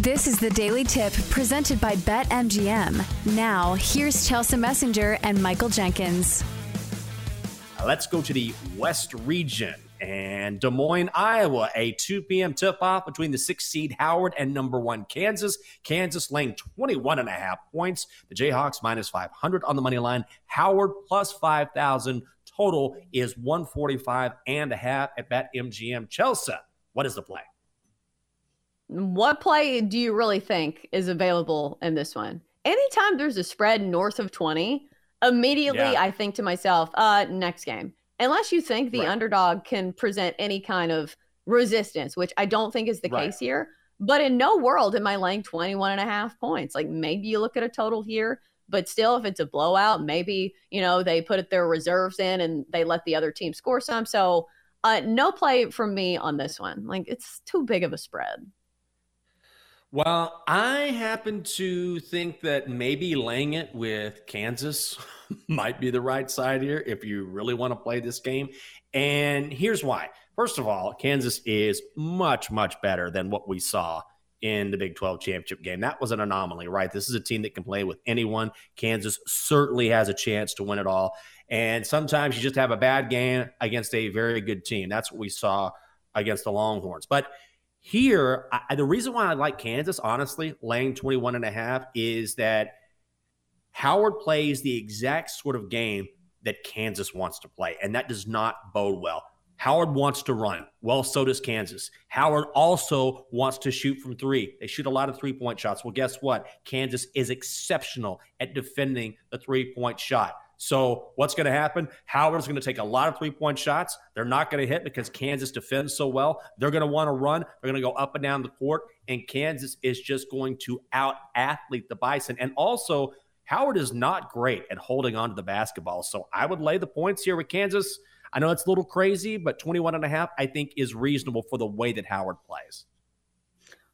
This is the Daily Tip presented by BetMGM. Now, here's Chelsea Messenger and Michael Jenkins. Let's go to the West region and Des Moines, Iowa. A 2 p.m. tip off between the six seed Howard and number one Kansas. Kansas laying 21 and a half points. The Jayhawks minus 500 on the money line. Howard plus 5,000. Total is 145 and a half at BetMGM. Chelsea, what is the play? What play do you really think is available in this one? Anytime there's a spread north of 20, immediately yeah. I think to myself, uh, next game. Unless you think the right. underdog can present any kind of resistance, which I don't think is the right. case here. But in no world am I laying 21 and a half points. Like maybe you look at a total here, but still, if it's a blowout, maybe, you know, they put their reserves in and they let the other team score some. So uh, no play from me on this one. Like it's too big of a spread. Well, I happen to think that maybe laying it with Kansas might be the right side here if you really want to play this game. And here's why. First of all, Kansas is much, much better than what we saw in the Big 12 championship game. That was an anomaly, right? This is a team that can play with anyone. Kansas certainly has a chance to win it all. And sometimes you just have a bad game against a very good team. That's what we saw against the Longhorns. But here, I, the reason why I like Kansas, honestly, laying 21 and a half is that Howard plays the exact sort of game that Kansas wants to play, and that does not bode well. Howard wants to run. Well, so does Kansas. Howard also wants to shoot from three. They shoot a lot of three point shots. Well, guess what? Kansas is exceptional at defending the three point shot. So what's going to happen? Howard's going to take a lot of three point shots. They're not going to hit because Kansas defends so well. They're going to want to run. They're going to go up and down the court, and Kansas is just going to out athlete the Bison. And also, Howard is not great at holding on to the basketball. So I would lay the points here with Kansas. I know it's a little crazy, but 21 and a half I think is reasonable for the way that Howard plays.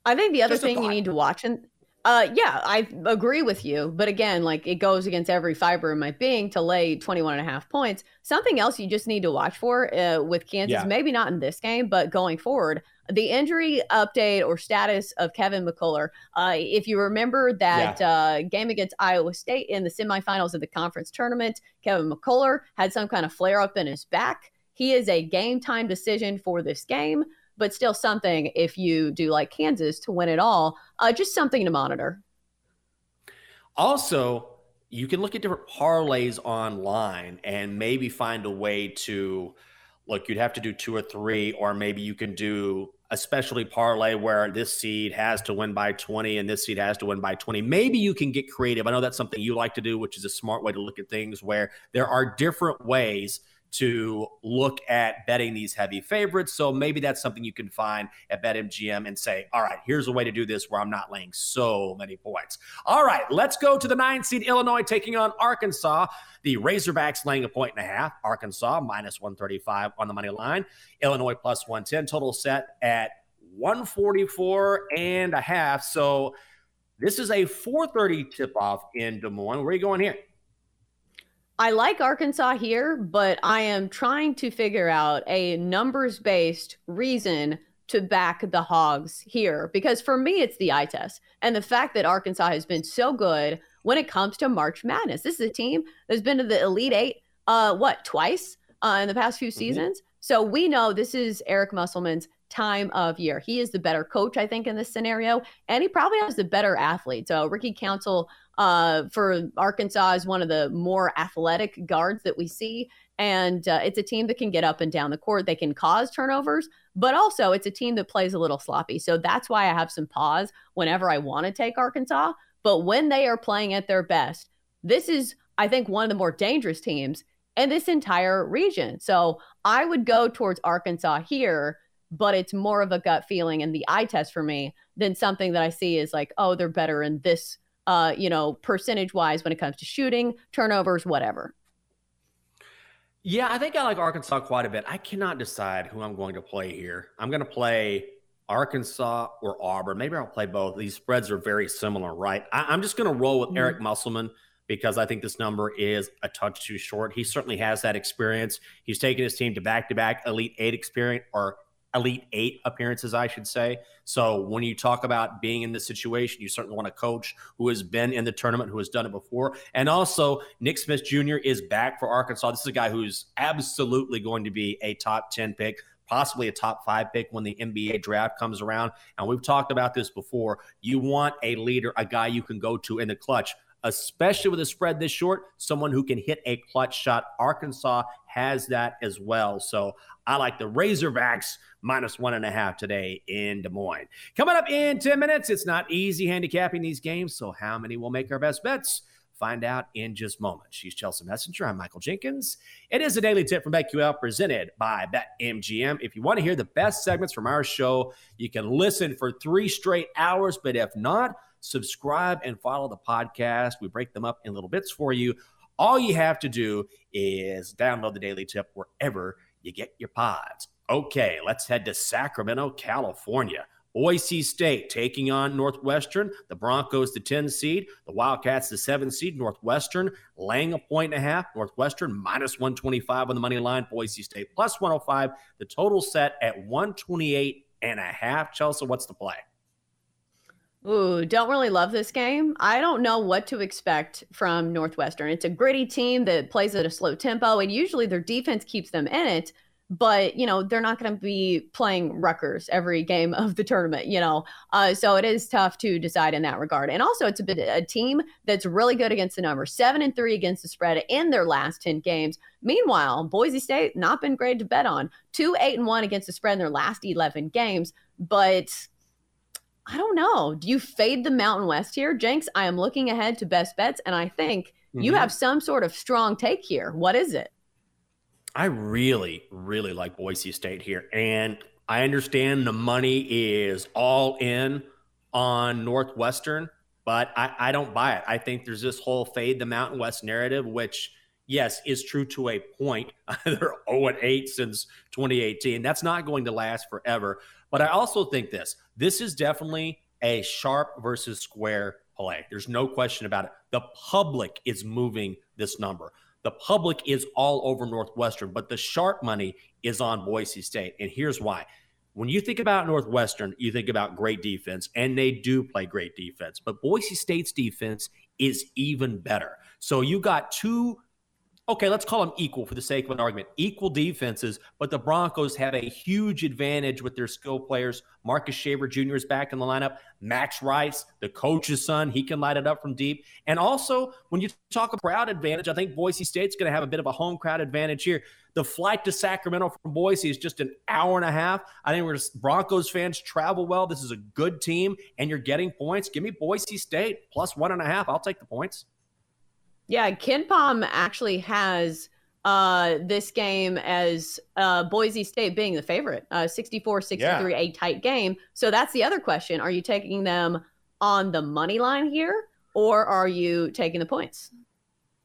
I think the other thing you need to watch and uh, yeah, I agree with you. But again, like it goes against every fiber in my being to lay 21 and a half points. Something else you just need to watch for uh, with Kansas, yeah. maybe not in this game, but going forward, the injury update or status of Kevin McCullar. Uh, if you remember that yeah. uh, game against Iowa State in the semifinals of the conference tournament, Kevin McCullar had some kind of flare up in his back. He is a game time decision for this game but still something if you do like Kansas to win it all. Uh, just something to monitor. Also, you can look at different parlays online and maybe find a way to look. You'd have to do two or three, or maybe you can do a specialty parlay where this seed has to win by 20 and this seed has to win by 20. Maybe you can get creative. I know that's something you like to do, which is a smart way to look at things where there are different ways to look at betting these heavy favorites. So maybe that's something you can find at BetMGM and say, all right, here's a way to do this where I'm not laying so many points. All right, let's go to the nine seed Illinois taking on Arkansas. The Razorbacks laying a point and a half. Arkansas minus 135 on the money line. Illinois plus 110. Total set at 144 and a half. So this is a 430 tip off in Des Moines. Where are you going here? I like Arkansas here, but I am trying to figure out a numbers based reason to back the Hogs here because for me, it's the eye test. And the fact that Arkansas has been so good when it comes to March Madness. This is a team that's been to the Elite Eight, uh, what, twice uh, in the past few mm-hmm. seasons? So we know this is Eric Musselman's time of year. He is the better coach, I think, in this scenario, and he probably has the better athlete. So Ricky Council uh, for Arkansas is one of the more athletic guards that we see. And uh, it's a team that can get up and down the court. They can cause turnovers, but also it's a team that plays a little sloppy. So that's why I have some pause whenever I want to take Arkansas. But when they are playing at their best, this is, I think, one of the more dangerous teams in this entire region. So I would go towards Arkansas here, but it's more of a gut feeling and the eye test for me than something that I see is like, oh, they're better in this, uh, you know, percentage wise when it comes to shooting, turnovers, whatever. Yeah, I think I like Arkansas quite a bit. I cannot decide who I'm going to play here. I'm going to play Arkansas or Auburn. Maybe I'll play both. These spreads are very similar, right? I, am just going to roll with mm-hmm. Eric Musselman because I think this number is a touch too short. He certainly has that experience. He's taken his team to back to back Elite Eight experience or Elite Eight appearances, I should say. So when you talk about being in this situation, you certainly want a coach who has been in the tournament, who has done it before. And also, Nick Smith Jr. is back for Arkansas. This is a guy who's absolutely going to be a top 10 pick possibly a top five pick when the NBA draft comes around. And we've talked about this before. You want a leader, a guy you can go to in the clutch especially with a spread this short, someone who can hit a clutch shot. Arkansas has that as well. So I like the Razorbacks minus one and a half today in Des Moines. Coming up in 10 minutes, it's not easy handicapping these games. So how many will make our best bets? Find out in just moments. She's Chelsea Messenger. I'm Michael Jenkins. It is a daily tip from BetQL presented by BetMGM. If you want to hear the best segments from our show, you can listen for three straight hours. But if not, subscribe and follow the podcast. We break them up in little bits for you. All you have to do is download the daily tip wherever you get your pods. Okay, let's head to Sacramento, California. Boise State taking on Northwestern. The Broncos, the 10 seed. The Wildcats, the 7 seed. Northwestern laying a point and a half. Northwestern minus 125 on the money line. Boise State plus 105. The total set at 128 and a half. Chelsea, what's the play? Ooh, don't really love this game. I don't know what to expect from Northwestern. It's a gritty team that plays at a slow tempo, and usually their defense keeps them in it. But you know they're not going to be playing Rutgers every game of the tournament. You know, uh, so it is tough to decide in that regard. And also, it's a bit a team that's really good against the number, seven and three against the spread in their last ten games. Meanwhile, Boise State not been great to bet on, two eight and one against the spread in their last eleven games, but I don't know. Do you fade the Mountain West here? Jenks, I am looking ahead to best bets, and I think mm-hmm. you have some sort of strong take here. What is it? I really, really like Boise State here. And I understand the money is all in on Northwestern, but I, I don't buy it. I think there's this whole fade the Mountain West narrative, which yes, is true to a point. They're 0 and 8 since 2018. That's not going to last forever. But I also think this this is definitely a sharp versus square play. There's no question about it. The public is moving this number. The public is all over Northwestern, but the sharp money is on Boise State. And here's why. When you think about Northwestern, you think about great defense, and they do play great defense, but Boise State's defense is even better. So you got two okay, let's call them equal for the sake of an argument, equal defenses, but the Broncos have a huge advantage with their skill players. Marcus Shaver Jr. is back in the lineup. Max Rice, the coach's son, he can light it up from deep. And also, when you talk about crowd advantage, I think Boise State's going to have a bit of a home crowd advantage here. The flight to Sacramento from Boise is just an hour and a half. I think we're Broncos fans travel well. This is a good team, and you're getting points. Give me Boise State plus one and a half. I'll take the points. Yeah, KenPom actually has uh, this game as uh, Boise State being the favorite, uh, 64 63, yeah. a tight game. So that's the other question. Are you taking them on the money line here, or are you taking the points?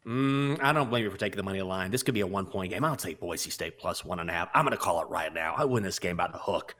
Mm, I don't blame you for taking the money line. This could be a one point game. I'll take Boise State plus one and a half. I'm going to call it right now. I win this game by the hook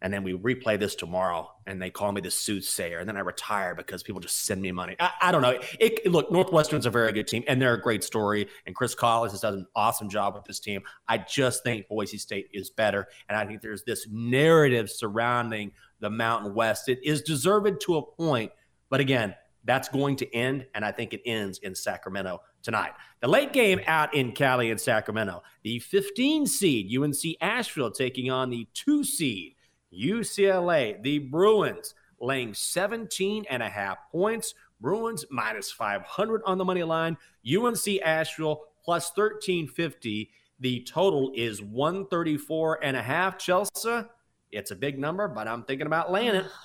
and then we replay this tomorrow and they call me the soothsayer and then i retire because people just send me money. I, I don't know. It, it, look northwestern's a very good team and they're a great story and chris collins has done an awesome job with this team. I just think boise state is better and i think there's this narrative surrounding the mountain west. It is deserved to a point but again that's going to end and i think it ends in sacramento tonight. The late game out in cali and sacramento. The 15 seed unc asheville taking on the 2 seed UCLA, the Bruins laying 17 and a half points. Bruins minus 500 on the money line. UNC Asheville plus 1350. The total is 134 and a half. Chelsea, it's a big number, but I'm thinking about laying it.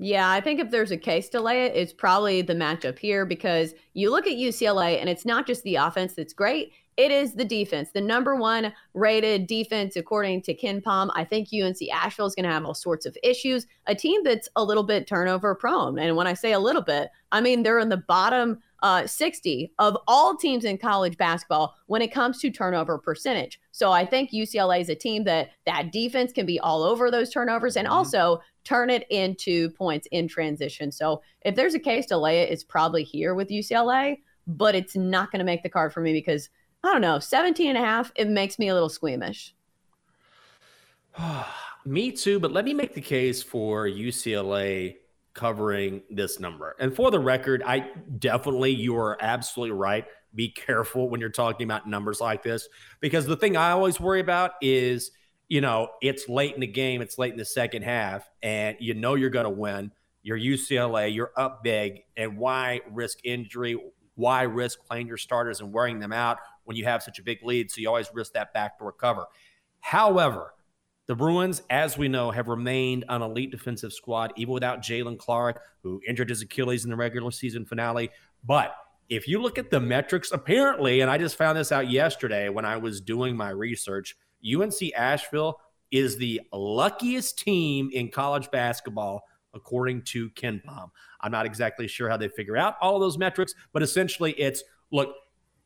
Yeah, I think if there's a case to lay it, it's probably the matchup here because you look at UCLA and it's not just the offense that's great, it is the defense, the number one rated defense according to KenPom. I think UNC Asheville is going to have all sorts of issues. A team that's a little bit turnover prone, and when I say a little bit, I mean they're in the bottom uh, 60 of all teams in college basketball when it comes to turnover percentage. So I think UCLA is a team that that defense can be all over those turnovers and mm-hmm. also turn it into points in transition. So if there's a case to lay it, it's probably here with UCLA, but it's not going to make the card for me because I don't know, 17 and a half, it makes me a little squeamish. me too, but let me make the case for UCLA covering this number. And for the record, I definitely, you are absolutely right. Be careful when you're talking about numbers like this because the thing I always worry about is, you know, it's late in the game, it's late in the second half, and you know you're going to win. You're UCLA, you're up big, and why risk injury? Why risk playing your starters and wearing them out when you have such a big lead. So you always risk that backdoor cover. However, the Bruins, as we know, have remained an elite defensive squad, even without Jaylen Clark, who injured his Achilles in the regular season finale. But if you look at the metrics, apparently, and I just found this out yesterday when I was doing my research, UNC Asheville is the luckiest team in college basketball, according to KenPom. I'm not exactly sure how they figure out all of those metrics, but essentially it's look,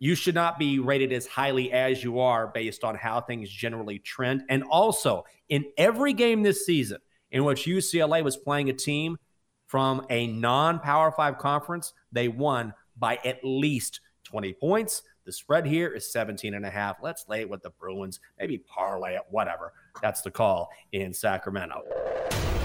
you should not be rated as highly as you are based on how things generally trend. And also, in every game this season in which UCLA was playing a team from a non Power Five conference, they won by at least 20 points. The spread here is 17 and a half. Let's lay it with the Bruins, maybe parlay it, whatever. That's the call in Sacramento.